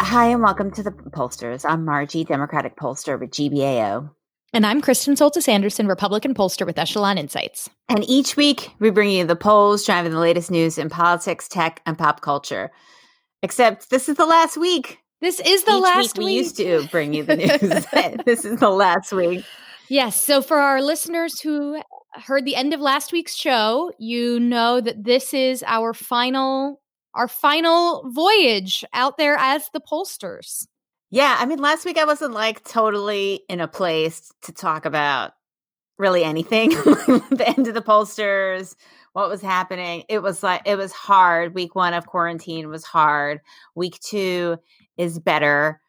Hi, and welcome to the Pollsters. I'm Margie, Democratic pollster with GBAO. And I'm Kristen Soltis Anderson, Republican pollster with Echelon Insights. And each week, we bring you the polls driving the latest news in politics, tech, and pop culture. Except this is the last week. This is the each last week. week. We used to bring you the news. this is the last week. Yes. So for our listeners who heard the end of last week's show, you know that this is our final our final voyage out there as the pollsters. Yeah, I mean, last week I wasn't like totally in a place to talk about really anything. the end of the pollsters, what was happening. It was like, it was hard. Week one of quarantine was hard. Week two is better.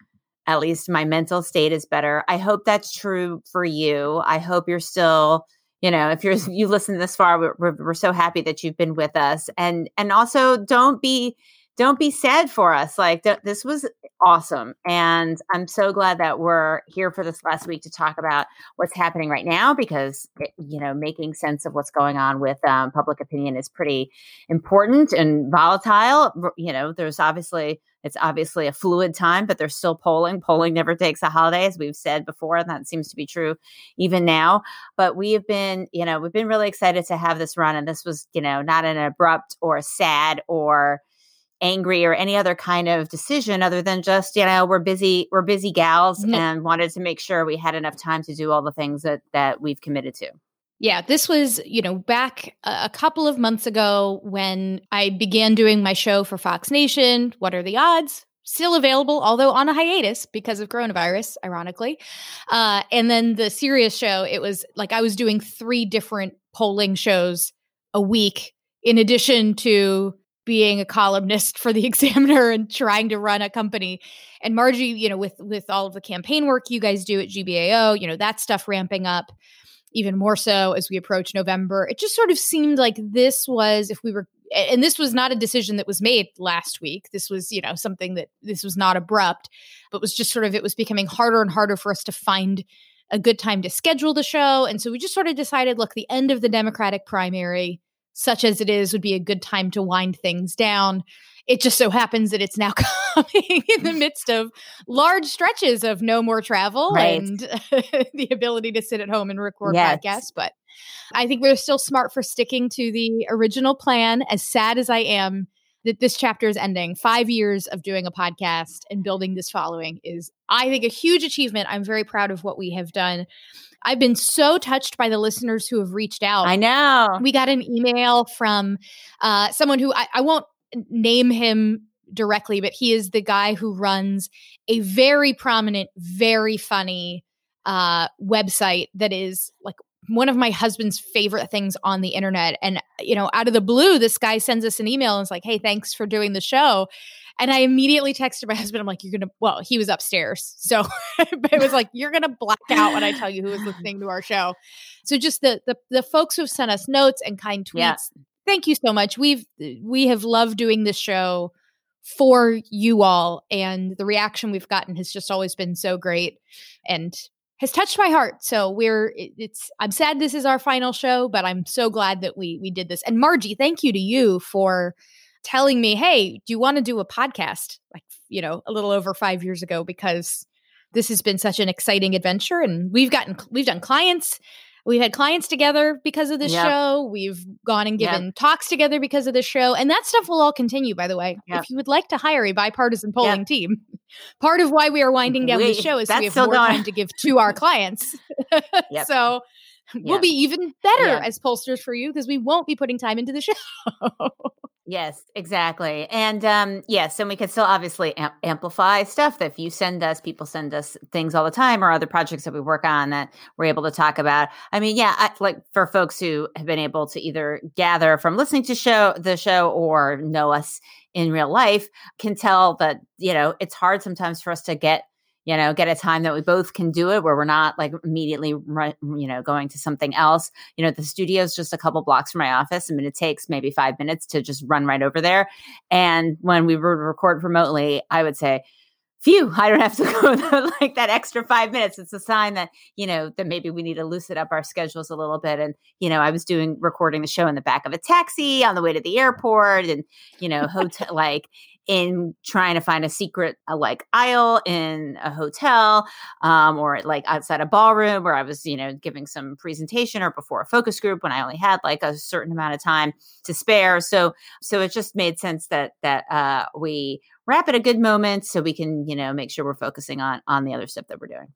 At least my mental state is better. I hope that's true for you. I hope you're still you know if you're you listen this far we're, we're, we're so happy that you've been with us. And and also don't be don't be sad for us like th- this was awesome and i'm so glad that we're here for this last week to talk about what's happening right now because it, you know making sense of what's going on with um, public opinion is pretty important and volatile you know there's obviously it's obviously a fluid time, but there's still polling. Polling never takes a holiday, as we've said before, and that seems to be true even now. But we have been, you know, we've been really excited to have this run, and this was, you know, not an abrupt or sad or angry or any other kind of decision other than just you know we're busy we're busy gals mm-hmm. and wanted to make sure we had enough time to do all the things that that we've committed to yeah, this was, you know, back a couple of months ago when I began doing my show for Fox Nation. What are the odds? Still available, although on a hiatus because of coronavirus, ironically. Uh, and then the Sirius show, it was like I was doing three different polling shows a week in addition to being a columnist for the examiner and trying to run a company and margie you know with with all of the campaign work you guys do at gbao you know that stuff ramping up even more so as we approach November. It just sort of seemed like this was, if we were, and this was not a decision that was made last week. This was, you know, something that this was not abrupt, but was just sort of, it was becoming harder and harder for us to find a good time to schedule the show. And so we just sort of decided look, the end of the Democratic primary, such as it is, would be a good time to wind things down it just so happens that it's now coming in the midst of large stretches of no more travel right. and the ability to sit at home and record yes. podcasts. But I think we're still smart for sticking to the original plan. As sad as I am that this chapter is ending, five years of doing a podcast and building this following is, I think, a huge achievement. I'm very proud of what we have done. I've been so touched by the listeners who have reached out. I know. We got an email from uh, someone who I, I won't name him directly, but he is the guy who runs a very prominent, very funny uh, website that is like one of my husband's favorite things on the internet. And, you know, out of the blue, this guy sends us an email and is like, hey, thanks for doing the show. And I immediately texted my husband, I'm like, you're going to, well, he was upstairs. So it was like, you're going to black out when I tell you who was listening to our show. So just the, the, the folks who've sent us notes and kind tweets, yeah thank you so much. We've we have loved doing this show for you all and the reaction we've gotten has just always been so great and has touched my heart. So we're it's I'm sad this is our final show, but I'm so glad that we we did this. And Margie, thank you to you for telling me, "Hey, do you want to do a podcast?" like, you know, a little over 5 years ago because this has been such an exciting adventure and we've gotten we've done clients We've had clients together because of this yep. show. We've gone and given yep. talks together because of this show. And that stuff will all continue, by the way. Yep. If you would like to hire a bipartisan polling team, part of why we are winding down the show is we have more going. time to give to our clients. so we'll be even better as pollsters for you because we won't be putting time into the show. Yes, exactly. And um, yes, and we can still obviously amplify stuff that if you send us, people send us things all the time or other projects that we work on that we're able to talk about. I mean, yeah, I, like for folks who have been able to either gather from listening to show the show or know us in real life can tell that, you know, it's hard sometimes for us to get you know get a time that we both can do it where we're not like immediately you know going to something else you know the studio is just a couple blocks from my office I mean it takes maybe five minutes to just run right over there and when we would record remotely i would say phew, I don't have to go like that extra five minutes. It's a sign that, you know, that maybe we need to loosen up our schedules a little bit. And, you know, I was doing recording the show in the back of a taxi on the way to the airport and, you know, hotel, like in trying to find a secret uh, like aisle in a hotel um, or like outside a ballroom where I was, you know, giving some presentation or before a focus group when I only had like a certain amount of time to spare. So, so it just made sense that that uh, we wrap at a good moment so we can, you know, make sure we're focusing on on the other stuff that we're doing.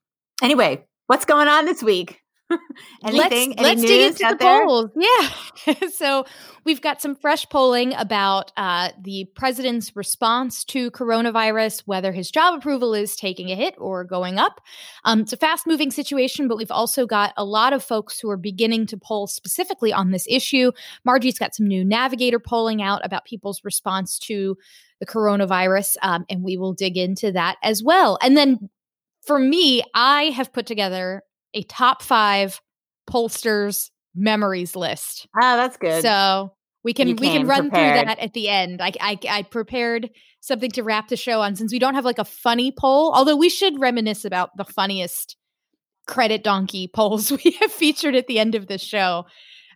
Anyway, what's going on this week? Anything? Let's, let's dig into the there? polls. Yeah. so we've got some fresh polling about uh, the president's response to coronavirus, whether his job approval is taking a hit or going up. Um, it's a fast moving situation, but we've also got a lot of folks who are beginning to poll specifically on this issue. Margie's got some new Navigator polling out about people's response to the coronavirus, um, and we will dig into that as well. And then for me, I have put together a top five pollsters memories list. Oh, that's good. So we can we can run prepared. through that at the end. I, I I prepared something to wrap the show on since we don't have like a funny poll. Although we should reminisce about the funniest CreditDonkey polls we have featured at the end of this show.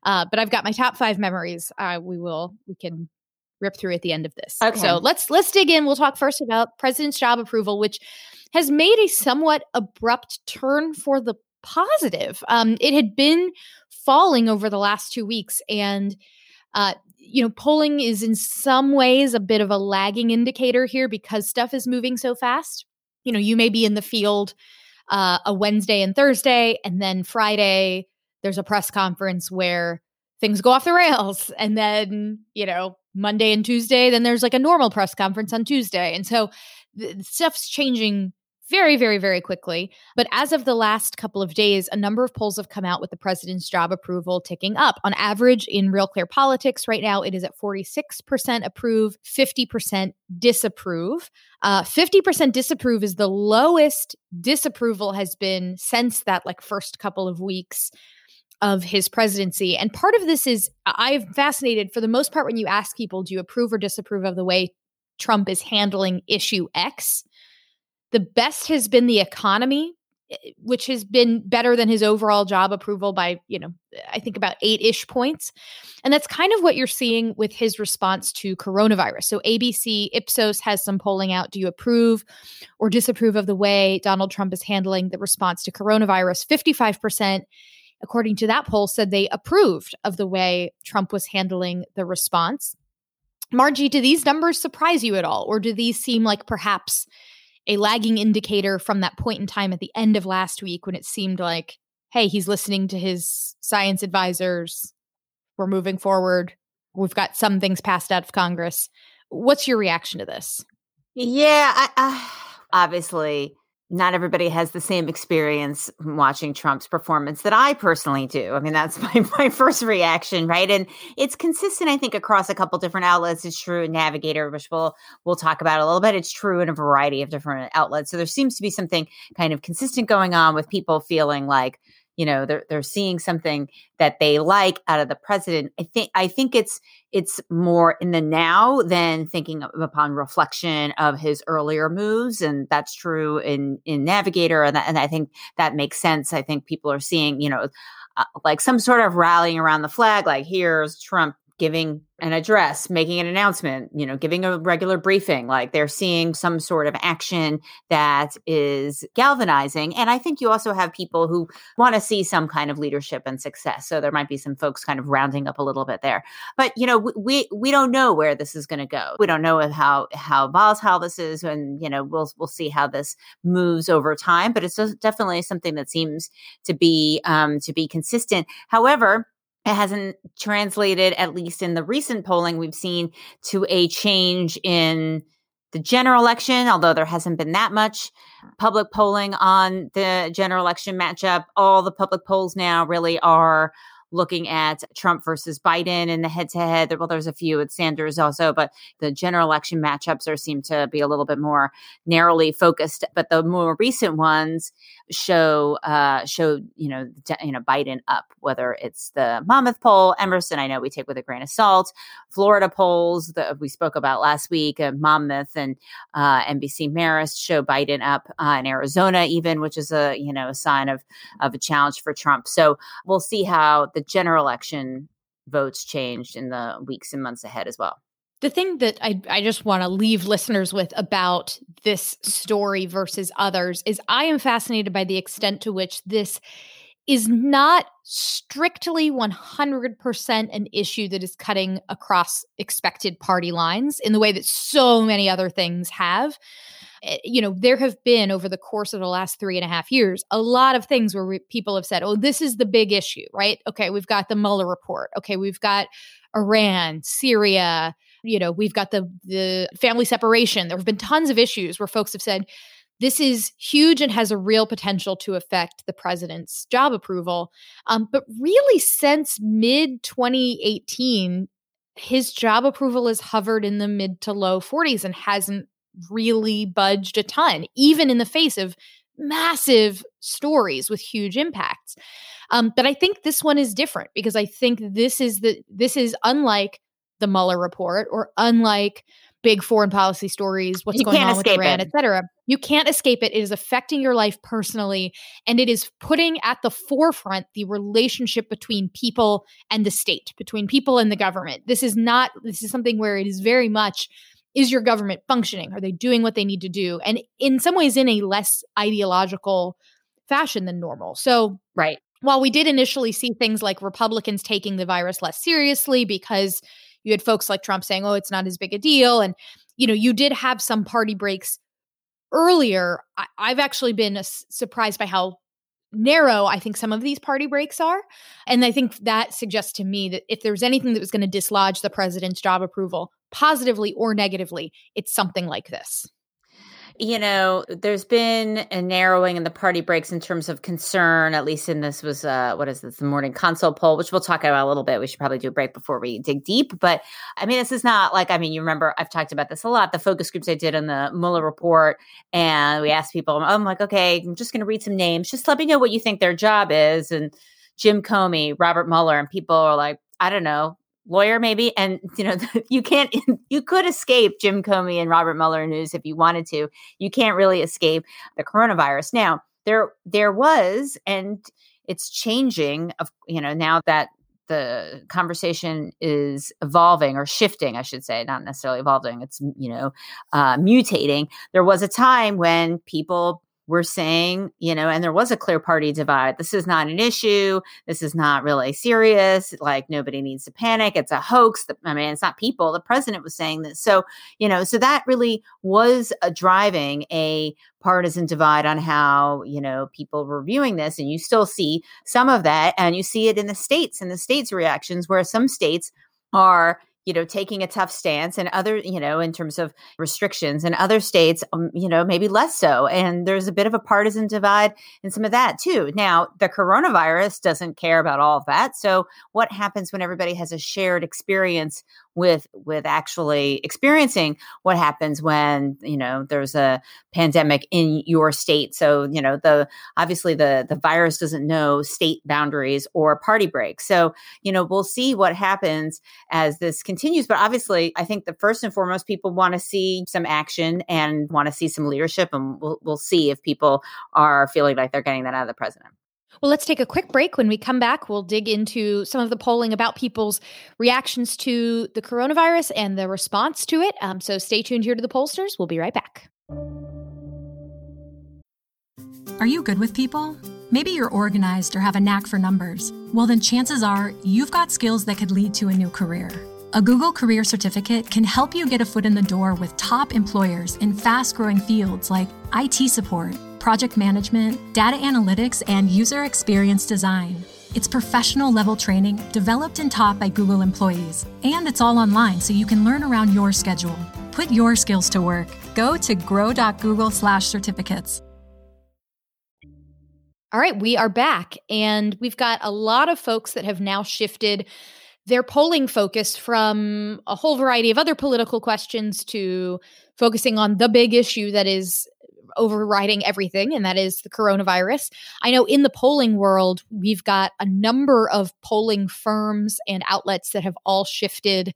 Uh, but I've got my top five memories. Uh, we will we can rip through at the end of this. Okay. So let's let's dig in. We'll talk first about president's job approval, which has made a somewhat abrupt turn for the positive. Um, it had been falling over the last two weeks, and uh, you know, polling is in some ways a bit of a lagging indicator here because stuff is moving so fast. You know, you may be in the field uh, a Wednesday and Thursday, and then Friday there's a press conference where things go off the rails, and then you know Monday and Tuesday, then there's like a normal press conference on Tuesday, and so the, stuff's changing very, very, very quickly. But as of the last couple of days, a number of polls have come out with the president's job approval ticking up. On average, in Real Clear Politics right now, it is at 46% approve, 50% disapprove. Uh, 50% disapprove is the lowest disapproval has been since that like first couple of weeks of his presidency. And part of this is I'm fascinated for the most part when you ask people, do you approve or disapprove of the way Trump is handling issue X? The best has been the economy, eh, which has been better than his overall job approval by, you know, I think about eight ish points. And that's kind of what you're seeing with his response to coronavirus. So ABC Ipsos has some polling out. Do you approve or disapprove of the way Donald Trump is handling the response to coronavirus? 55%, according to that poll, said they approved of the way Trump was handling the response. Margie, do these numbers surprise you at all? Or do these seem like perhaps a lagging indicator from that point in time at the end of last week when it seemed like, hey, he's listening to his science advisors. We're moving forward. We've got some things passed out of Congress. What's your reaction to this? Yeah, I, I, obviously, not everybody has the same experience watching Trump's performance that I personally do. I mean, that's my, my first reaction, right? And it's consistent, I think, across a couple different outlets. It's true in Navigator, which we'll we'll talk about a little bit. It's true in a variety of different outlets. So there seems to be something kind of consistent going on with people feeling like you know they're they're seeing something that they like out of the president i think i think it's it's more in the now than thinking upon reflection of his earlier moves and that's true in in navigator and, that, and i think that makes sense. I think people are seeing you know uh, like some sort of rallying around the flag like here's trump giving an address, making an announcement, you know, giving a regular briefing, like they're seeing some sort of action that is galvanizing. And I think you also have people who want to see some kind of leadership and success. So there might be some folks kind of rounding up a little bit there. But you know, we we don't know where this is going to go. We don't know how how volatile this is, and you know, we'll we'll see how this moves over time. But it's definitely something that seems to be um, to be consistent. However it hasn't translated, at least in the recent polling we've seen, to a change in the general election, although there hasn't been that much public polling on the general election matchup. All the public polls now really are looking at Trump versus Biden and the head to head. Well, there's a few with Sanders also, but the general election matchups are seem to be a little bit more narrowly focused. But the more recent ones show uh, show you know you know Biden up. Whether it's the Monmouth poll, Emerson, I know we take with a grain of salt. Florida polls that we spoke about last week, uh, Monmouth and uh, NBC Marist show Biden up uh, in Arizona, even which is a you know a sign of of a challenge for Trump. So we'll see how the general election votes changed in the weeks and months ahead as well. The thing that I, I just want to leave listeners with about this story versus others is I am fascinated by the extent to which this is not strictly 100% an issue that is cutting across expected party lines in the way that so many other things have. Eh, you know, there have been over the course of the last three and a half years a lot of things where we, people have said, oh, this is the big issue, right? Okay, we've got the Mueller report. Okay, we've got Iran, Syria, you know, we've got the the family separation. There have been tons of issues where folks have said this is huge and has a real potential to affect the president's job approval. Um, but really, since mid 2018, his job approval has hovered in the mid to low 40s and hasn't really budged a ton, even in the face of massive stories with huge impacts. Um, but I think this one is different because I think this is the this is unlike the Mueller report or unlike big foreign policy stories, what's you going on with Iran, et cetera. You can't escape it. It is affecting your life personally. And it is putting at the forefront the relationship between people and the state, between people and the government. This is not, this is something where it is very much is your government functioning? Are they doing what they need to do? And in some ways, in a less ideological fashion than normal. So, right. While we did initially see things like Republicans taking the virus less seriously because you had folks like Trump saying, oh, it's not as big a deal. And, you know, you did have some party breaks earlier. I- have actually been surprised by how narrow I think some of these party breaks are. And I think that suggests to me that if there's anything that was going to dislodge the president's job approval, positively or negatively, it's something like this you know, there's been a narrowing in the party breaks in terms of concern, at least in this was uh what is this, the morning consult poll, which we'll talk about a little bit. We should probably do a break before we dig deep. But I mean, this is not like, I mean, you remember I've talked about this a lot, the focus groups I did on the Mueller report, and we asked people, I'm like, okay, I'm just gonna read some names. Just let me know what you think their job is. And Jim Comey, Robert Mueller, and people are like, I don't know, lawyer maybe and you know you can't you could escape jim comey and robert mueller news if you wanted to. You can't really escape the coronavirus. Now there there was and it's changing of you know now that the conversation is evolving or shifting i should say not necessarily evolving it's you know uh, mutating. There was a time when people we're saying, you know, and there was a clear party divide. This is not an issue. This is not really serious. Like nobody needs to panic. It's a hoax. I mean, it's not people. The president was saying this. So, you know, so that really was a driving a partisan divide on how, you know, people were viewing this. And you still see some of that. And you see it in the states and the states' reactions, where some states are you know taking a tough stance and other you know in terms of restrictions and other states um, you know maybe less so and there's a bit of a partisan divide in some of that too. Now the coronavirus doesn't care about all of that so what happens when everybody has a shared experience with with actually experiencing what happens when you know there's a pandemic in your state. So you know the obviously the the virus doesn't know state boundaries or party breaks. So you know we'll see what happens as this continues. But obviously i think the first and foremost people want to see some action and want to see some leadership and we'll, we'll see if people are feeling like they're getting that out of the president well, let's take a quick break. When we come back, we'll dig into some of the polling about people's reactions to the coronavirus and the response to it. Um, so stay tuned here to the pollsters. We'll be right back. Are you good with people? Maybe you're organized or have a knack for numbers. Well, then chances are you've got skills that could lead to a new career. A Google Career Certificate can help you get a foot in the door with top employers in fast growing fields like IT support project management, data analytics, and user experience design. It's professional level training developed and taught by Google employees, and it's all online so you can learn around your schedule. Put your skills to work. Go to grow.google/certificates. All right, we are back, and we've got a lot of folks that have now shifted their polling focus from a whole variety of other political questions to focusing on the big issue that is overriding everything, and that is the coronavirus. I know in the polling world, we've got a number of polling firms and outlets that have all shifted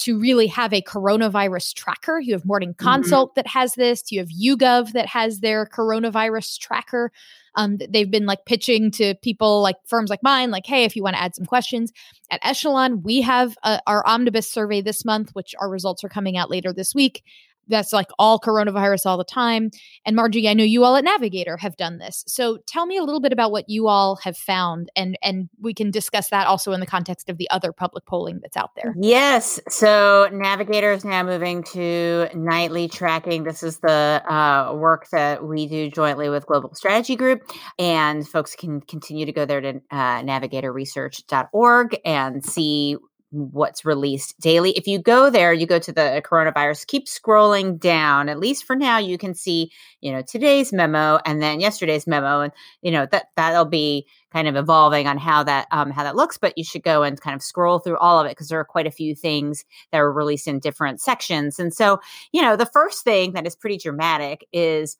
to really have a coronavirus tracker. You have Morning mm-hmm. Consult mm-hmm. that has this. You have YouGov that has their coronavirus tracker. Um, they've been like pitching to people like firms like mine, like, hey, if you want to add some questions. At Echelon, we have uh, our omnibus survey this month, which our results are coming out later this week that's like all coronavirus all the time. And Margie, I know you all at Navigator have done this. So tell me a little bit about what you all have found and and we can discuss that also in the context of the other public polling that's out there. Yes. So Navigator is now moving to nightly tracking. This is the uh, work that we do jointly with Global Strategy Group. And folks can continue to go there to uh, navigatorresearch.org and see what's released daily. If you go there, you go to the coronavirus, keep scrolling down. At least for now, you can see, you know, today's memo and then yesterday's memo, and you know that that'll be kind of evolving on how that um, how that looks. But you should go and kind of scroll through all of it because there are quite a few things that are released in different sections. And so, you know, the first thing that is pretty dramatic is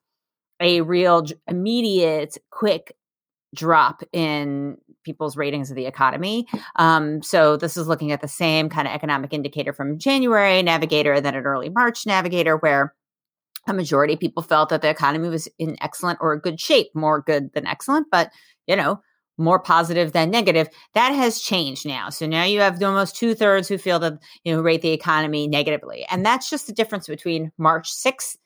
a real immediate quick drop in people's ratings of the economy. Um, so this is looking at the same kind of economic indicator from January Navigator, and then an early March Navigator, where a majority of people felt that the economy was in excellent or good shape, more good than excellent, but you know, more positive than negative. That has changed now. So now you have almost two thirds who feel that you know rate the economy negatively, and that's just the difference between March sixth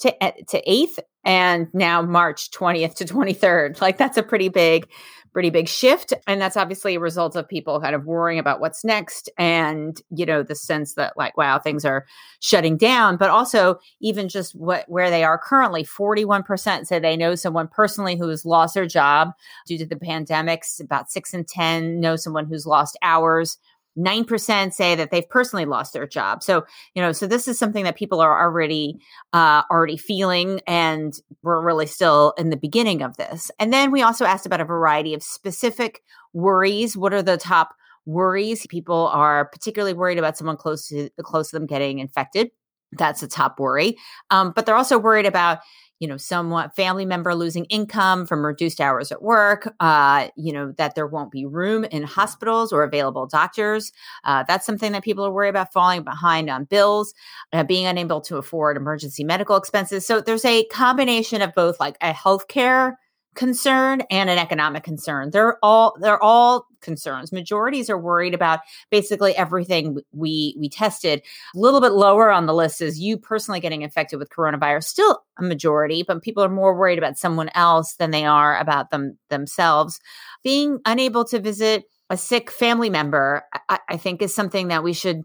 to to eighth and now March 20th to 23rd. Like that's a pretty big pretty big shift and that's obviously a result of people kind of worrying about what's next and you know the sense that like wow things are shutting down but also even just what where they are currently 41% say they know someone personally who has lost their job due to the pandemics about 6 and 10 know someone who's lost hours 9% say that they've personally lost their job. So, you know, so this is something that people are already uh, already feeling and we're really still in the beginning of this. And then we also asked about a variety of specific worries. What are the top worries? People are particularly worried about someone close to close to them getting infected. That's a top worry. Um, but they're also worried about you know, somewhat family member losing income from reduced hours at work, uh, you know, that there won't be room in hospitals or available doctors. Uh, that's something that people are worried about falling behind on bills, uh, being unable to afford emergency medical expenses. So there's a combination of both like a healthcare concern and an economic concern. They're all they're all concerns. Majorities are worried about basically everything we we tested. A little bit lower on the list is you personally getting infected with coronavirus. Still a majority, but people are more worried about someone else than they are about them themselves. Being unable to visit a sick family member, I, I think is something that we should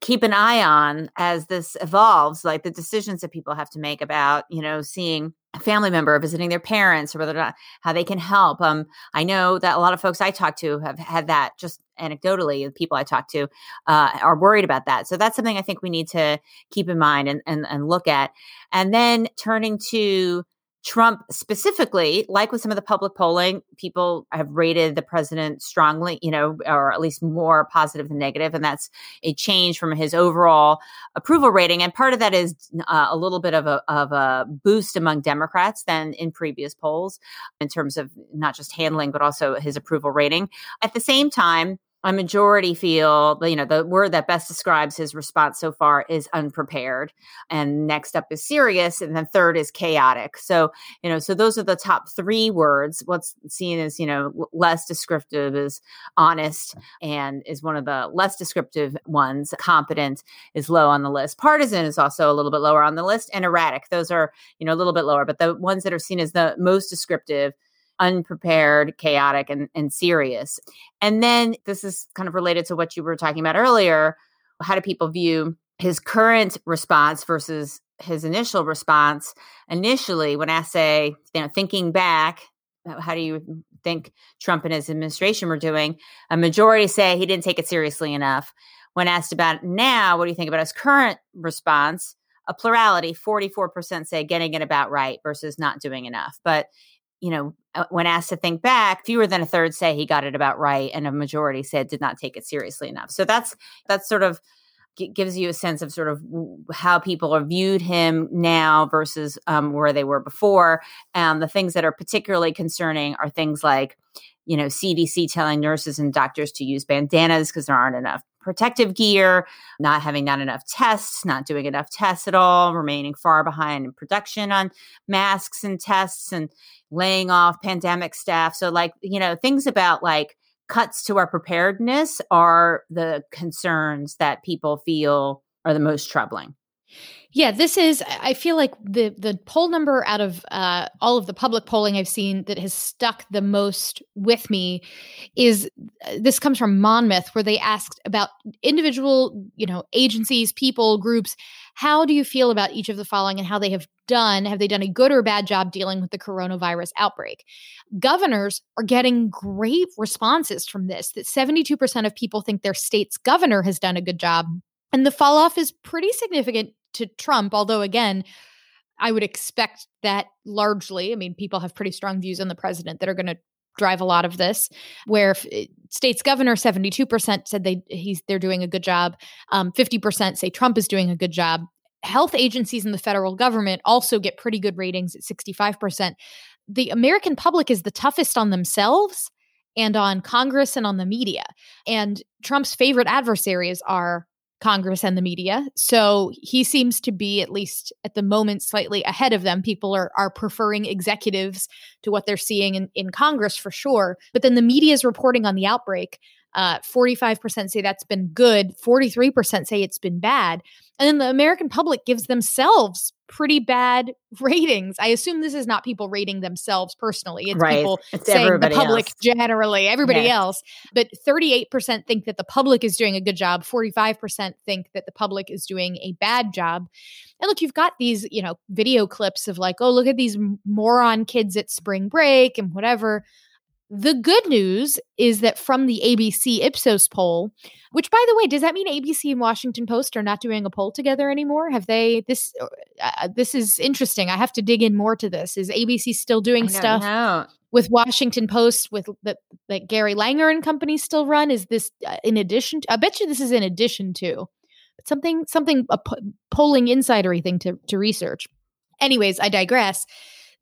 keep an eye on as this evolves like the decisions that people have to make about you know seeing family member visiting their parents or whether or not how they can help um i know that a lot of folks i talk to have had that just anecdotally the people i talk to uh, are worried about that. So that's something i think we need to keep in mind and, and, and look at. And then turning to Trump specifically, like with some of the public polling, people have rated the president strongly, you know, or at least more positive than negative, and that's a change from his overall approval rating. And part of that is uh, a little bit of a, of a boost among Democrats than in previous polls in terms of not just handling, but also his approval rating. At the same time, a majority feel you know the word that best describes his response so far is unprepared and next up is serious and then third is chaotic. So you know so those are the top three words. What's seen as you know less descriptive is honest and is one of the less descriptive ones. Competent is low on the list. Partisan is also a little bit lower on the list. And erratic those are you know a little bit lower but the ones that are seen as the most descriptive unprepared, chaotic, and, and serious. And then this is kind of related to what you were talking about earlier. How do people view his current response versus his initial response? Initially, when I say, you know, thinking back, uh, how do you think Trump and his administration were doing? A majority say he didn't take it seriously enough. When asked about now, what do you think about his current response? A plurality, 44% say getting it about right versus not doing enough. But you know, uh, when asked to think back, fewer than a third say he got it about right, and a majority said did not take it seriously enough. So that's that's sort of gives you a sense of sort of how people are viewed him now versus um, where they were before. And the things that are particularly concerning are things like, you know, CDC telling nurses and doctors to use bandanas because there aren't enough protective gear, not having not enough tests, not doing enough tests at all, remaining far behind in production on masks and tests and laying off pandemic staff. So like, you know, things about like cuts to our preparedness are the concerns that people feel are the most troubling. Yeah, this is. I feel like the the poll number out of uh, all of the public polling I've seen that has stuck the most with me is uh, this comes from Monmouth, where they asked about individual, you know, agencies, people, groups. How do you feel about each of the following and how they have done? Have they done a good or bad job dealing with the coronavirus outbreak? Governors are getting great responses from this. That seventy two percent of people think their state's governor has done a good job. And the fall off is pretty significant to Trump, although again, I would expect that largely, I mean, people have pretty strong views on the president that are going to drive a lot of this. Where eh, state's governor, seventy-two percent said they he's they're doing a good job. Um, fifty percent say Trump is doing a good job. Health agencies in the federal government also get pretty good ratings at sixty-five percent. The American public is the toughest on themselves and on Congress and on the media. And Trump's favorite adversaries are Congress and the media. So he seems to be, at least at the moment, slightly ahead of them. People are, are preferring executives to what they're seeing in, in Congress for sure. But then the media is reporting on the outbreek. Uh, 45% say that's been good, 43% say it's been bad. And then the American public gives themselves pretty bad ratings. I assume this is not people rating themselves personally. It's right. people it's saying the public else. generally, everybody yes. else. But 38% think that the public is doing a good job. 45% think that the public is doing a bad job. And look, you've got these, you know, video clips of like, oh, look at these moron kids at spring break and whatever. The good news is that from the ABC Ipsos poll, which by the way, does that mean ABC and Washington Post are not doing a poll together anymore? Have they this uh, uh this is interesting. I have to dig in more to this. Is ABC still doing stuff know. with Washington Post with that that Gary Langer and company still run? Is this uh, in addition to, I bet you this is in addition to something something a p- polling insidery thing to to research. Anyways, I digress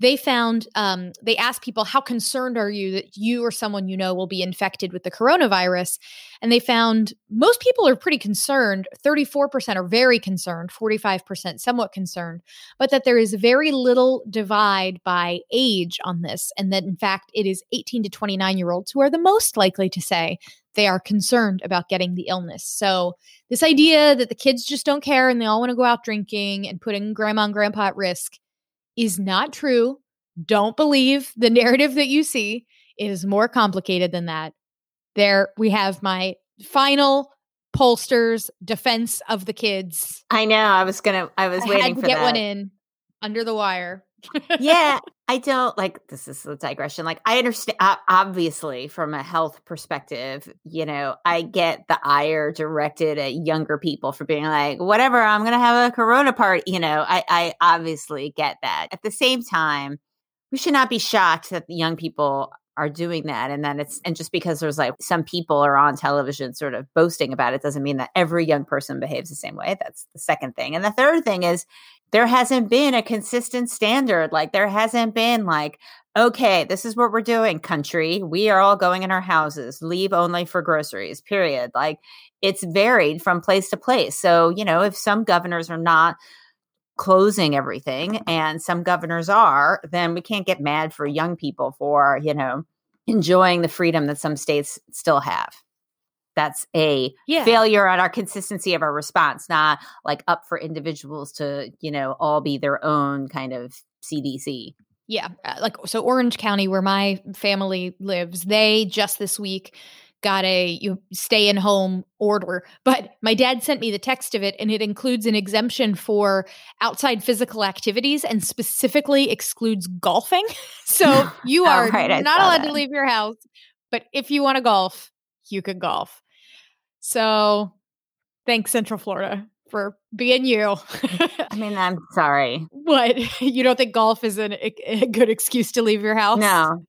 they found um, they asked people how concerned are you that you or someone you know will be infected with the coronavirus and they found most people are pretty concerned 34% are very concerned 45% somewhat concerned but that there is very little divide by age on this and that in fact it is 18 to 29 year olds who are the most likely to say they are concerned about getting the illness. So, this idea that the kids just don't care and they all want to go out drinking and putting grandma and grandpa at risk is not true. Don't believe the narrative that you see. It is more complicated than that. There we have my final pollsters defense of the kids. I know. I was gonna. I was I waiting to for get that. one in under the wire yeah, I don't like this is a digression. Like I understand obviously from a health perspective, you know, I get the ire directed at younger people for being like, whatever, I'm going to have a corona party, you know. I I obviously get that. At the same time, we should not be shocked that the young people are doing that and then it's and just because there's like some people are on television sort of boasting about it doesn't mean that every young person behaves the same way that's the second thing and the third thing is there hasn't been a consistent standard. Like there hasn't been like, okay, this is what we're doing, country. We are all going in our houses, leave only for groceries, period. Like it's varied from place to place. So, you know, if some governors are not closing everything and some governors are, then we can't get mad for young people for, you know, enjoying the freedom that some states still have that's a yeah. failure on our consistency of our response, not like up for individuals to, you know, all be their own kind of CDC. Yeah. Uh, like, so Orange County, where my family lives, they just this week got a you stay in home order but my dad sent me the text of it and it includes an exemption for outside physical activities and specifically excludes golfing so you are right, not allowed that. to leave your house but if you want to golf you can golf so thanks, Central Florida. for being you. I mean, I'm sorry. What? You don't think golf is an, a, a good excuse to leave your house? No.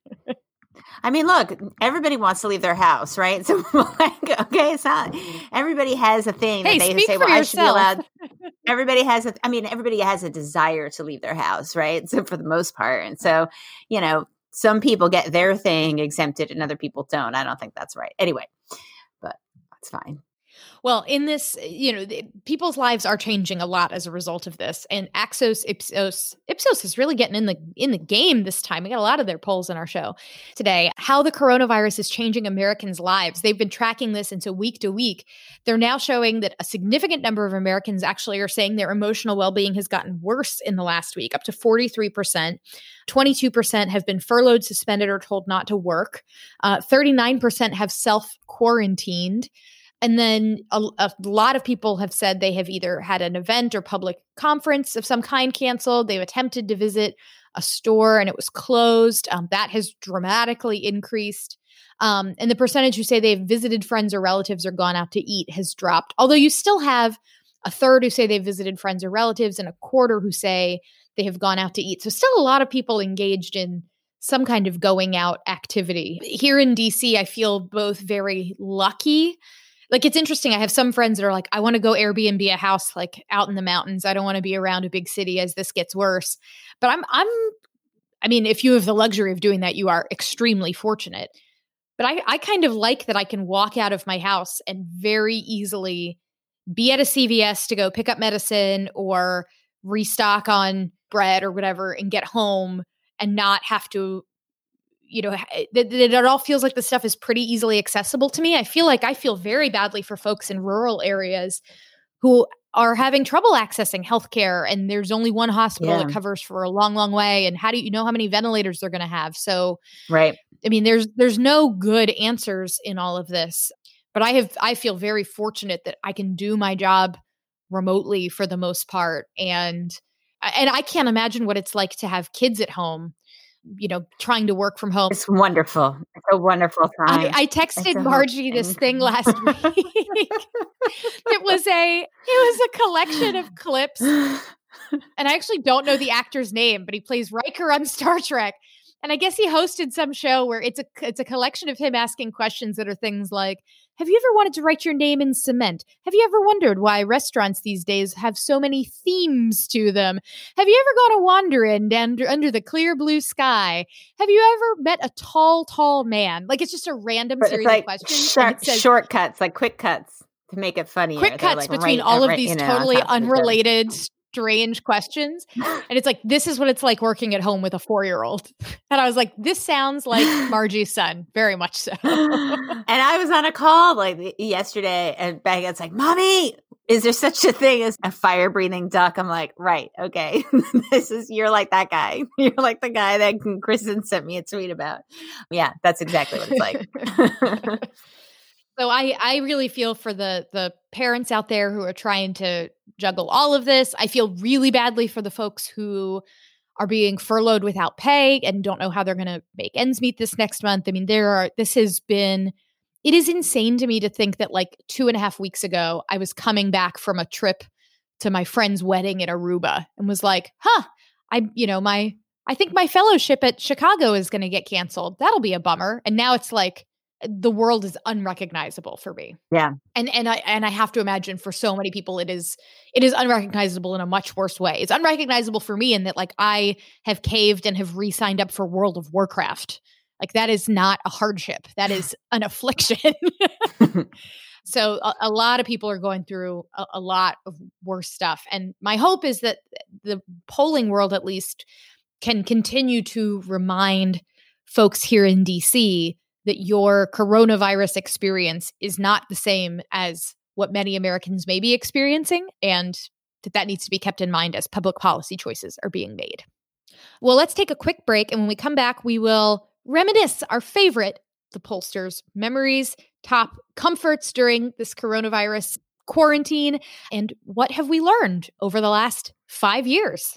I mean, look, everybody wants to leave their house, right? So, like, okay, it's not mm-hmm. everybody has a thing hey, that they speak say, well, I should be yourself. allowed. Everybody has a, I mean, everybody has a desire to leave their house, right? So, for the most part. And so, you know, some people get their thing exempted and other people don't. I don't think that's right. Anyway, but that's fine. Well, in this, you know, the, people's lives are changing a lot as a result of this, and Axios Ipsos Ipsos is really getting in the in the game this time. We got a lot of their polls in our show today. How the coronavirus is changing Americans' lives. They've been tracking this, so week to week, they're now showing that a significant number of Americans actually are saying their emotional well being has gotten worse in the last week, up to forty three percent. 22% have been furloughed, suspended, or told not to work. Uh, 39% have self quarantined. And then a, a, lot of people have said they have either had an event or public conference of some kind canceled. They've attempted to visit a store and it was closed. Um, that has dramatically increased. Um, and the percentage who say they've visited friends or relatives or gone out to eat has dropped. Although you still have a third who say they've visited friends or relatives and a quarter who say they have gone out to eat. So, still a lot of people engaged in some kind of going out activity. Here in DC, I feel both very lucky like it's interesting. I have some friends that are like, I want to go Airbnb a house like out in the mountains. I don't want to be around a big city as this gets worse. But I'm I'm I mean, if you have the luxury of doing that, you are extremely fortunate. But I, I kind of like that I can walk out of my house and very easily be at a CVS to go pick up medicine or restock on bread or whatever and get home and not have to you know, it, it, all feels like the stuff is pretty easily accessible to me. I feel like I feel very badly for folks in rural areas who are having trouble accessing healthcare and there's only one hospital yeah. that covers for a long long way and how do you know how many ventilators they're going to have so right i mean there's there's no good answers in all of this but i have i feel very fortunate that i can do my job remotely for the most part and and i can't imagine what it's like to have kids at home you know, trying to work from home. It's wonderful. It's a wonderful time. I, I texted Margie this thing last week. it was a it was a collection of clips. And I actually don't know the actor's name, but he plays Riker on Star Trek. And I guess he hosted some show where it's a it's a collection of him asking questions that are things like, "Have you ever wanted to write your name in cement? Have you ever wondered why restaurants these days have so many themes to them? Have you ever gone a wandering under under the clear blue sky? Have you ever met a tall, tall man? Like it's just a random But series like of questions. short, says, shortcuts, like quick cuts to make it funny. quick cuts between all of these totally unrelated strange questions and it's like this is what it's like working at home with a four-year-old and i was like this sounds like margie's son very much so and I was on a call like yesterday, and Baghett's like, "Mommy, is there such a thing as a fire breathing duck?" I'm like, "Right, okay, this is you're like that guy. You're like the guy that Kristen sent me a tweet about." Yeah, that's exactly what it's like. So I I really feel for the the parents out there who are trying to juggle all of this. I feel really badly for the folks who are being furloughed without pay and don't know how they're going to make ends meet this next month. I mean, there are this has been it is insane to me to think that like two and a half weeks ago I was coming back from a trip to my friend's wedding in Aruba and was like, huh, I you know my I think my fellowship at Chicago is going to get canceled. That'll be a bummer. And now it's like the world is unrecognizable for me. Yeah. And and I and I have to imagine for so many people it is it is unrecognizable in a much worse way. It's unrecognizable for me in that like I have caved and have re-signed up for World of Warcraft. Like that is not a hardship. That is an affliction. so a, a, lot of people are going through a, a lot of worse stuff and my hope is that the polling world at least can continue to remind folks here in DC that your coronavirus experience is not the same as what many Americans may be experiencing, and that that needs to be kept in mind as public policy choices are being made. Well, let's take a quick break, and when we come back, we will reminisce our favorite, the pollsters' memories, top comforts during this coronavirus quarantine, and what have we learned over the last five years.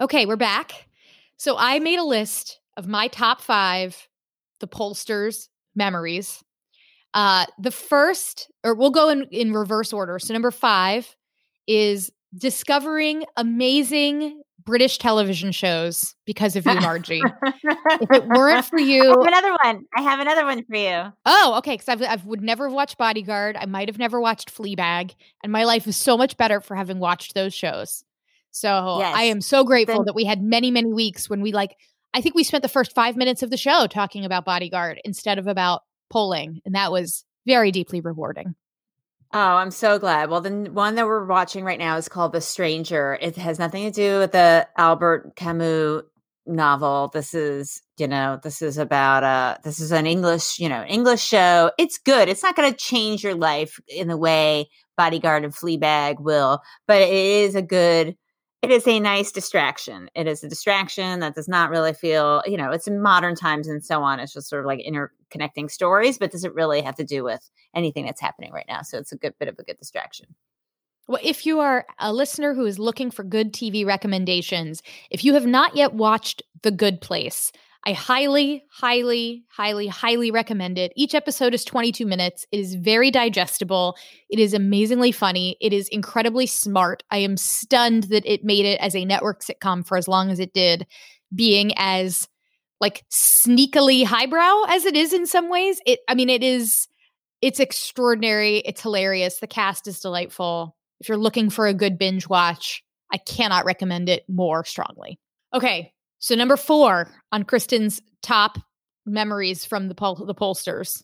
Okay, we're back. So I made a list of my top five, the pollsters' memories. Uh, the first, or we'll go in, in reverse order. So number five is discovering amazing British television shows because of you, Margie. if it weren't for you, I have another one. I have another one for you. Oh, okay. Because I've I would never have watched Bodyguard. I might have never watched Fleabag, and my life is so much better for having watched those shows. So Yes. I am so grateful Then- that we had many, many weeks when we like. I think we spent the first five minutes of the show talking about Bodyguard instead of about polling, and that was very deeply rewarding. Oh, I'm so glad. Well, the one that we're watching right now is called The Stranger. It has nothing to do with the Albert Camus novel. This is, you know, this is about uh this is an English, you know, English show. It's good. It's not going to change your life in the way Bodyguard and Fleabag will, but it is a good it is a nice distraction. It is a distraction that does not really feel, you know, it's in modern times and so on. It's just sort of like interconnecting stories, but doesn't really have to do with anything that's happening right now. So it's a good bit of a good distraction. Well, if you are a listener who is looking for good TV recommendations, if you have not yet watched The Good Place, I highly, highly, highly, highly recommend it. Each episode is 22 minutes. It is very digestible. It is amazingly funny. It is incredibly smart. I am stunned that it made it as a network sitcom for as long as it did, being as like sneakily highbrow as it is in some ways. It I mean it is it's extraordinary. It's hilarious. The cast is delightful. If you're looking for a good binge watch, I cannot recommend it more strongly. Okay, so number four on Kristen's top memories from the poll- the pollsters,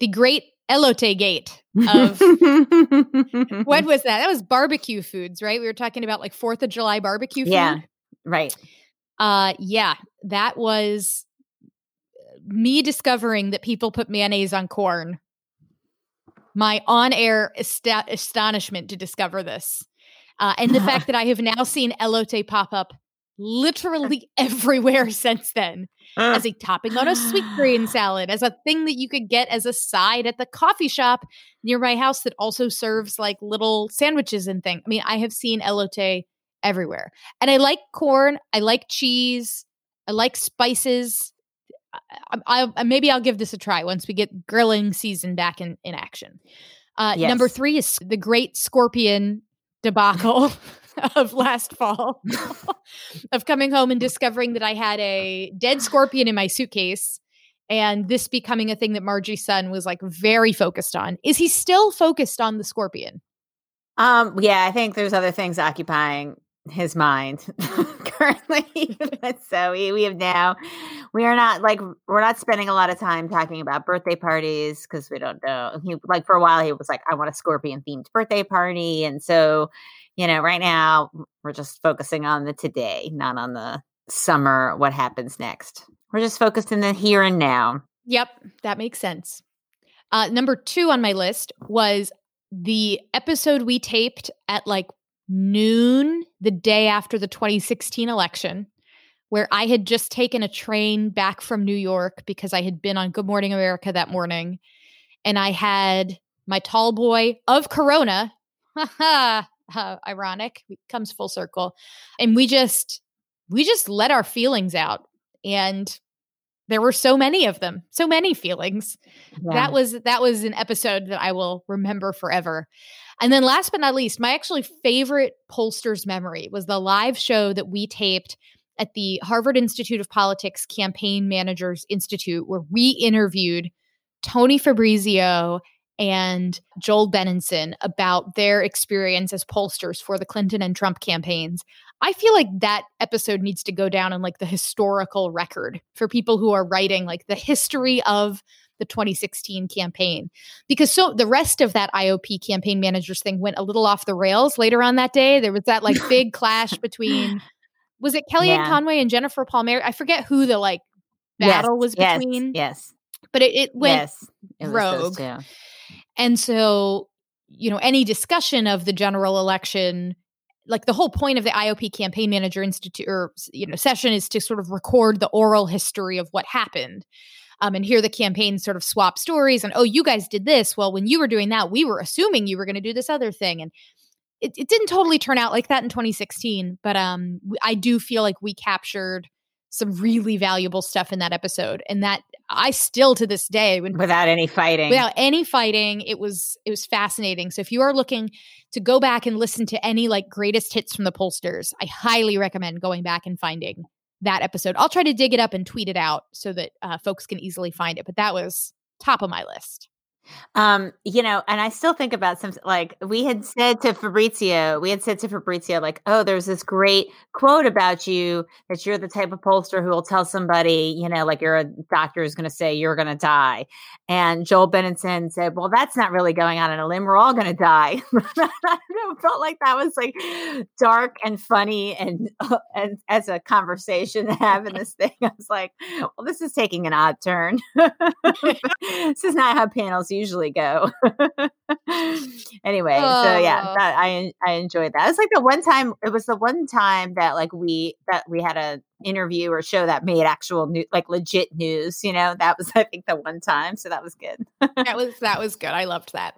the Great Elote Gate of when was that? That was barbecue foods, right? We were talking about like Fourth of July barbecue food. Yeah. right. Uh, yeah, that was me discovering that people put mayonnaise on corn. My on-air asta- astonishment to discover this, uh, and the fact that I have now seen elote pop up literally everywhere since then as a topping on a sweet green salad, as a thing that you could get as a side at the coffee shop near my house that also serves like little sandwiches and things. I mean, I have seen elote everywhere. And I like corn, I like cheese, I like spices. I, I, maybe I'll give this a try once we get grilling season back in, in action. Uh, Number three is the Great Scorpion debacle of last fall of coming home and discovering that I had a dead scorpion in my suitcase and this becoming a thing that Margie's son was like very focused on. Is he still focused on the scorpion? Um, yeah, I think there's other things occupying his mind currently. so we, we have now, we are not like, we're not spending a lot of time talking about birthday parties because we don't know. He, like, for a while, he was like, I want a scorpion themed birthday party. And so, you know, right now, we're just focusing on the today, not on the summer, what happens next. We're just focused in the here and now. Yep, that makes sense. Uh, number two on my list was the episode we taped at like noon the day after the 2016 election, where I had just taken a train back from New York because I had been on Good Morning America that morning. And I had my tall boy of Corona, uh, ironic, it comes full circle. And we just, we just let our feelings out. And there were so many of them, so many feelings. That was that was an episode that I will remember forever. And then last but not least, my actually favorite pollster's memory was the live show that we taped at the Harvard Institute of Politics Campaign Managers Institute, where we interviewed Tony Fabrizio and Joel Benenson about their experience as pollsters for the Clinton and Trump campaigns. I feel like that episode needs to go down in like the historical record for people who are writing like the history of the 2016 campaign because so the rest of that IOP campaign managers thing went a little off the rails later on that day. There was that like big clash between was it Kellyanne yeah. Conway and Jennifer Palmieri? I forget who the like battle yes, was between. Yes. But it, it went yes, it rogue. And so, you know, any discussion of the general election like the whole point of the IOP campaign manager institute or you know session is to sort of record the oral history of what happened um, and hear the campaign sort of swap stories and oh you guys did this. Well when you were doing that we were assuming you were going to do this other thing. And it, it didn't totally turn out like that in 2016 but um i do feel like we captured some really valuable stuff in that episode and that i still to this day when, without any fighting. Without any fighting it was it was fascinating. So if you are looking to go back and listen to any like greatest hits from the pollsters i highly recommend going back and finding that episode. I'll try to dig it up and tweet it out so that uh, folks can easily find it but that was top of my list um, you know, and I still think about some like we had said to Fabrizio, we had said to Fabrizio, like, oh, there's this great quote about you that you're the type of pollster who will tell somebody, you know, like you're a doctor who's going to say you're going to die. And Joel Benenson said, well, that's not really going on a limb. We're all going to die. I felt like that was like dark and funny and, uh, and as a conversation to have in this thing. I was like, well, this is taking an odd turn. this is not how panels usually go. anyway, oh. so yeah, that, I I enjoyed that. It was like the one time. It was the one time that like we that we had a interview or show that made actual new like legit news. You know, that was I think the one time. So that was good. that was that was good. I loved that.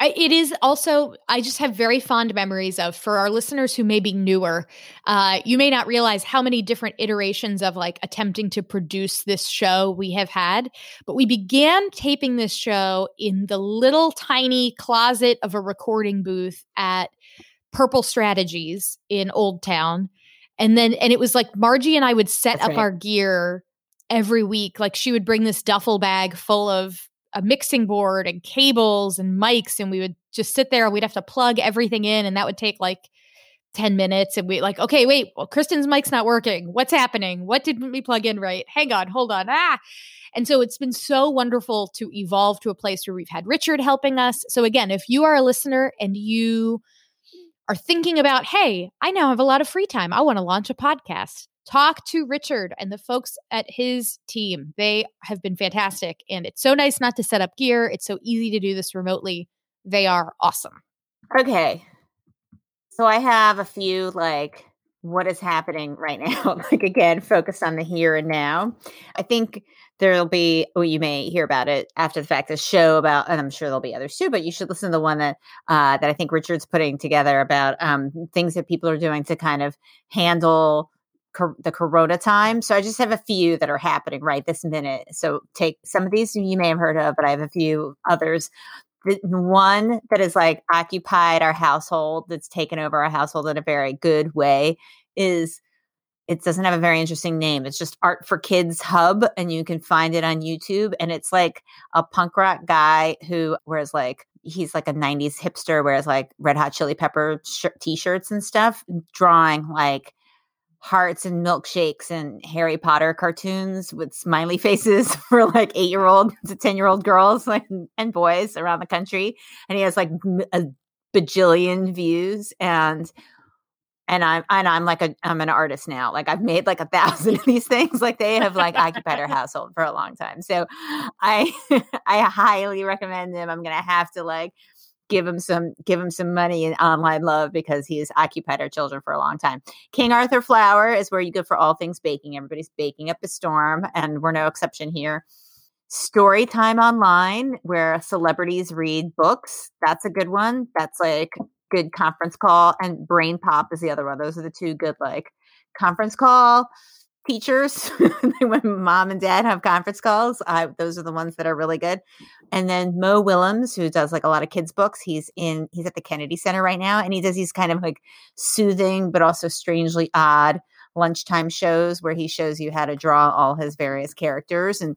I, it is also, I just have very fond memories of, for our listeners who may be newer, uh, you may not realize how many different iterations of like attempting to produce this show we have had. But we began taping this show in the little tiny closet of a recording booth at Purple Strategies in Old Town. And then, and it was like Margie and I would set That's up right. our gear every week. Like she would bring this duffel bag full of a mixing board and cables and mics and we would just sit there and we'd have to plug everything in and that would take like 10 minutes and we like okay wait well kristen's mic's not working. What's happening? What didn't we plug in right? Hang on hold on ah! And so it's been so wonderful to evolve to a place where we've had richard helping us. So again if you are a listener and you are thinking about hey i now have a lot of free time. I want to launch a podcast talk to Richard and the folks at his team. They have been fantastic. And it's so nice not to set up gear. It's so easy to do this remotely. They are awesome. Okay. So I have a few like what is happening right now. like again, focused on the here and now. I think there'll be well, you may hear about it after the fact, a show about and I'm sure there'll be others too, but you should listen to the one that uh that I think Richard's putting together about um things that people are doing to kind of handle the corona time. So I just have a few that are happening right this minute. So take some of these you may have heard of, but I have a few others. The one that is like occupied our household, that's taken over our household in a very good way, is it doesn't have a very interesting name. It's just Art for Kids Hub, and you can find it on YouTube. And it's like a punk rock guy who wears like he's like a 90s hipster, wears like red hot chili pepper sh- t shirts and stuff, drawing like hearts and milkshakes and Harry Potter cartoons with smiley faces for like eight year old to 10 year old girls and boys around the country. And he has like a bajillion views and and I'm and I'm like a I'm an artist now. Like I've made like a thousand of these things. Like they have like occupied our household for a long time. So I I highly recommend them. I'm gonna have to like give him some give him some money and online love because he has occupied our children for a long time. King Arthur Flour is where you go for all things baking. Everybody's baking up a storm, and we're no exception here. Story time online where celebrities read books. That's a good one. That's like good conference call. And Brain Pop is the other one. Those are the two good like conference call teachers when mom and dad have conference calls. Those are the ones that are really good. And then Mo Willems, who does like a lot of kids books, he's in he's at the Kennedy Center right now, and he does these kind of like soothing but also strangely odd lunchtime shows where he shows you how to draw all his various characters. And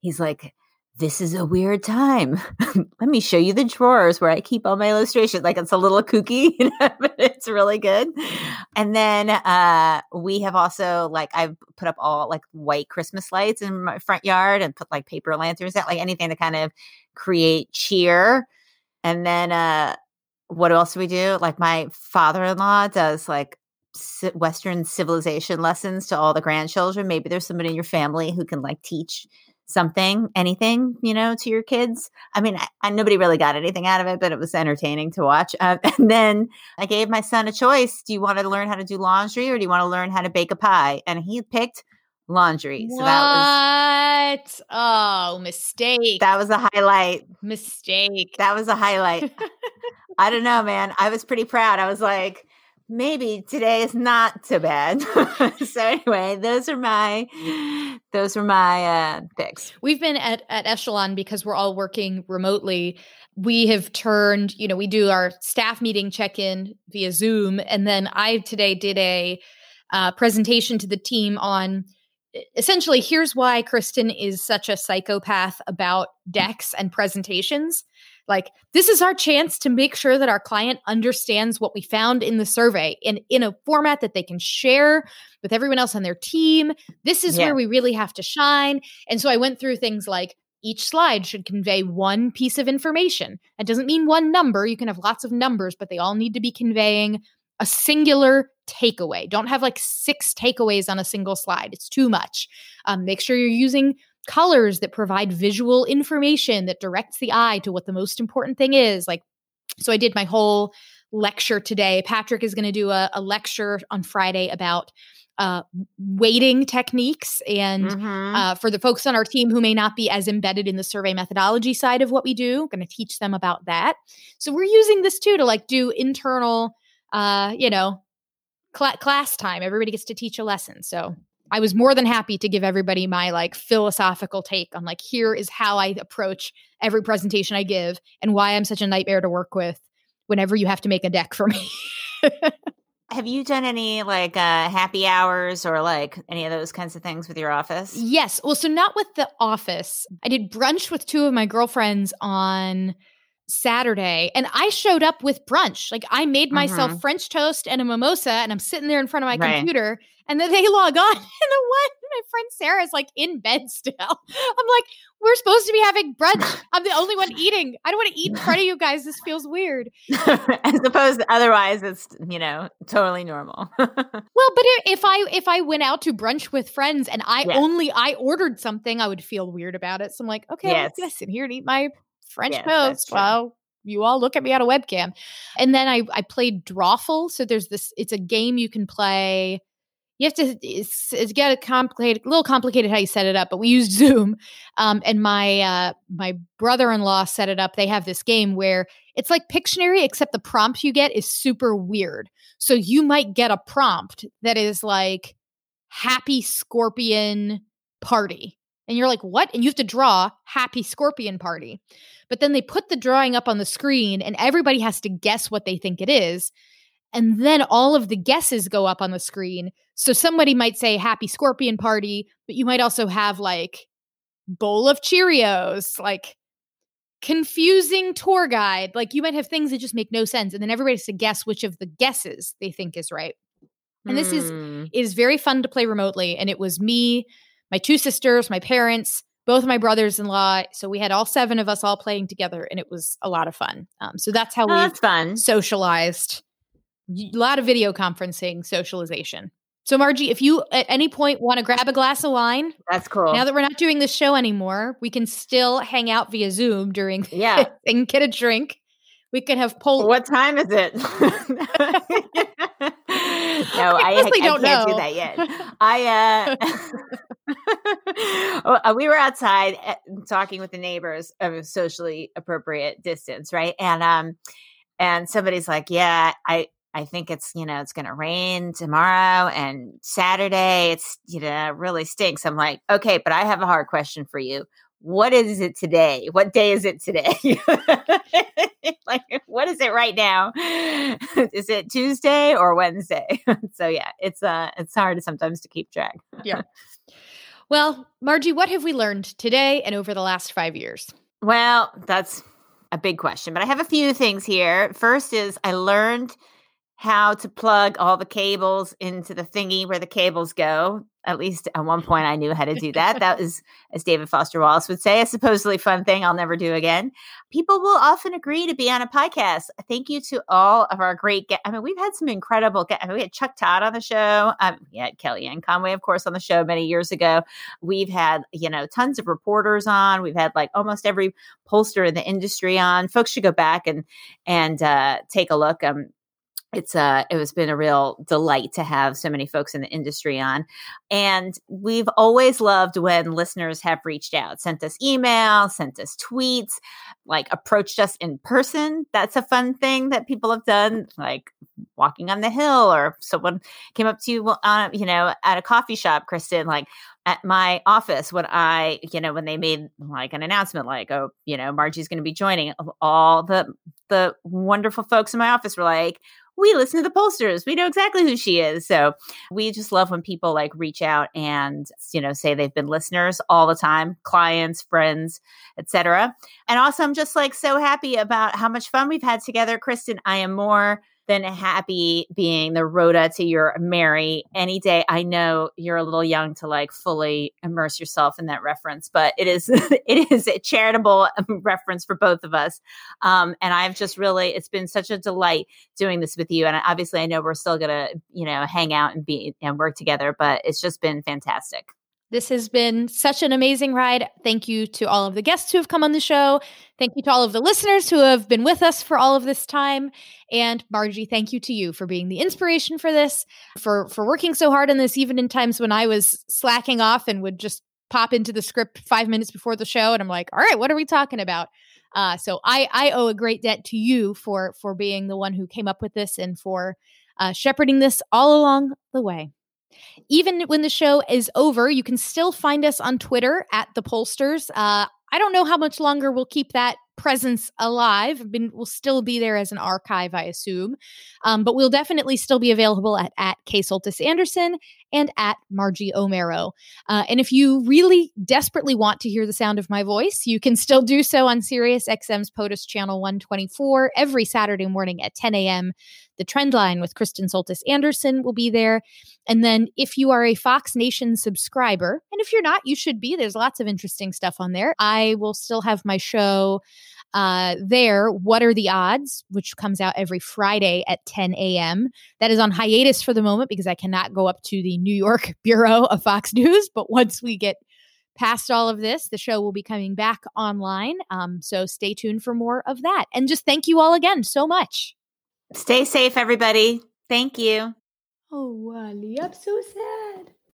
he's like, this is a weird time. Let me show you the drawers where I keep all my illustrations. Like it's a little kooky, you know, but it's really good. And then uh we have also like I've put up all like white Christmas lights in my front yard and put like paper lanterns out, like anything to kind of create cheer. And then uh what else do we do? Like my father-in-law does like Western civilization lessons to all the grandchildren. Maybe there's somebody in your family who can like teach something, anything, you know, to your kids. I mean, I, I, nobody really got anything out of it, but it was entertaining to watch. Uh, and then I gave my son a choice: Do you want to learn how to do laundry, or do you want to learn how to bake a pie? And he picked laundry. So what? that was oh mistake. That was a highlight. Mistake. That was a highlight. I don't know, man. I was pretty proud. I was like, maybe today is not so bad. so anyway, those are my those are my uh, picks. We've been at at Echelon because we're all working remotely. We have turned, you know, we do our staff meeting check in via Zoom, and then I today did a uh, presentation to the team on essentially here's why Kristen is such a psychopath about decks and presentations like, this is our chance to make sure that our client understands what we found in the survey and in a format that they can share with everyone else on their team. This is yeah. where we really have to shine. And so I went through things like each slide should convey one piece of information. That doesn't mean one number. You can have lots of numbers, but they all need to be conveying a singular takeaway. Don't have like six takeaways on a single slide. It's too much. Um, make sure you're using colors that provide visual information that directs the eye to what the most important thing is. Like, so I did my whole lecture today. Patrick is going to do a, a, lecture on Friday about uh, weighting techniques. And mm-hmm. uh, for the folks on our team who may not be as embedded in the survey methodology side of what we do, I'm going to teach them about that. So we're using this too to like do internal, uh, you know, cl- class time. Everybody gets to teach a lesson. So I was more than happy to give everybody my like philosophical take on like here is how I approach every presentation I give and why I'm such a nightmare to work with whenever you have to make a deck for me. have you done any like uh, happy hours or like any of those kinds of things with your office? Yes. Well, so not with the office. I did brunch with two of my girlfriends on Saturday and I showed up with brunch. Like I made myself mm-hmm. French toast and a mimosa and I'm sitting there in front of my right. computer and then they log on and one my friend Sarah is like in bed still. I'm like, we're supposed to be having brunch. I'm the only one eating. I don't want to eat in front of you guys. This feels weird. As opposed to otherwise it's, you know, totally normal. well, but if I if I went out to brunch with friends and I yes. only I ordered something, I would feel weird about it. So I'm like, okay, yes. I'm gonna sit here and eat my French yes, toast while you all look at me on a webcam. And then I I played Drawful. So there's this. It's a game you can play. You have to it's, it's get a complicated, a little complicated how you set it up, but we used Zoom. Um, and my uh, my brother in law set it up. They have this game where it's like Pictionary, except the prompt you get is super weird. So you might get a prompt that is like Happy Scorpion Party and you're like, what? And you have to draw happy scorpion party. But then they put the drawing up on the screen and everybody has to guess what they think it is. And then all of the guesses go up on the screen. So somebody might say happy scorpion party, but you might also have like bowl of Cheerios, like confusing tour guide. Like you might have things that just make no sense. And then everybody has to guess which of the guesses they think is right. And this is hmm. is very fun to play remotely. And it was me, my two sisters, my parents, both my brothers-in-law. So we had all seven of us all playing together, and it was a lot of fun. Um, so that's how oh, we that's fun socialized. A lot of video conferencing socialization. So Margie, if you at any point want to grab a glass of wine, that's cool. Now that we're not doing this show anymore, we can still hang out via Zoom during yeah and get a drink. We can have poll. What time is it? no, I, I, I can't know. do that yet. I uh, we were outside eh, talking with the neighbors of a socially appropriate distance, right? And um, and somebody's like, "Yeah, I I think it's you know it's going to rain tomorrow and Saturday. It's you know really stinks." I'm like, "Okay, but I have a hard question for you. What is it today? What day is it today? like, what is it right now? is it Tuesday or Wednesday? so yeah, it's uh, it's hard sometimes to keep track. yeah. Well, Margie, what have we learned today and over the last five years? Well, that's a big question, but I have a few things here. First is I learned how to plug all the cables into the thingy where the cables go. At least at one point, I knew how to do that. that was, as David Foster Wallace would say, a supposedly fun thing I'll never do again. People will often agree to be on a podcast. Thank you to all of our great guests. I mean, we've had some incredible guests. I mean, we had Chuck Todd on the show. Um, we had Kellyanne Conway, of course, on the show many years ago. We've had, you know, tons of reporters on. We've had like almost every pollster in the industry on. Folks should go back and and uh, take a look. Um, it's uh it was been a real delight to have so many folks in the industry on and we've always loved when listeners have reached out sent us email sent us tweets like approached us in person. That's a fun thing that people have done like walking on the hill or someone came up to you uh, you know at a coffee shop kristen like at my office when I, you know, when they made like an announcement, like, oh, you know, Margie's going to be joining, all the the wonderful folks in my office were like, we listen to the pollsters. We know exactly who she is. So we just love when people like reach out and, you know, say they've been listeners all the time, clients, friends, etc. And also I'm just like so happy about how much fun we've had together. Kristen, I am more than happy being the Rhoda to your Mary any day. I know you're a little young to like fully immerse yourself in that reference, but it is it is a charitable reference for both of us. Um, and I've just really it's been such a delight doing this with you. And obviously, I know we're still gonna you know hang out and be and work together, but it's just been fantastic. This has been such an amazing ride. Thank you to all of the guests who have come on the show. Thank you to all of the listeners who have been with us for all of this time. And Margie, thank you to you for being the inspiration for this, for for working so hard on this, even in times when I was slacking off and would just pop into the script five minutes before the show, and I'm like, all right, what are we talking about? Uh, so I I owe a great debt to you for for being the one who came up with this and for uh, shepherding this all along the way. Even when the show is over, you can still find us on Twitter at the Pollsters. Uh, I don't know how much longer we'll keep that presence alive. Been, will still be there as an archive, I assume. Um, but we'll definitely still be available at, at K. Soltis Anderson and at Margie Omero. Uh, and if you really desperately want to hear the sound of my voice, you can still do so on Sirius XM's POTUS Channel 124 every Saturday morning at 10 a.m. The Trend Line with Kristen Soltis Anderson will be there. And then if you are a Fox Nation subscriber, and if you're not, you should be. There's lots of interesting stuff on there. I will still have my show uh, there, What Are the Odds, which comes out every Friday at 10 a.m. That is on hiatus for the moment because I cannot go up to the New York Bureau of Fox News. But once we get past all of this, the show will be coming back online. Um, so stay tuned for more of that. And just thank you all again so much. Stay safe, everybody. Thank you. Oh, Wally, I'm so sad.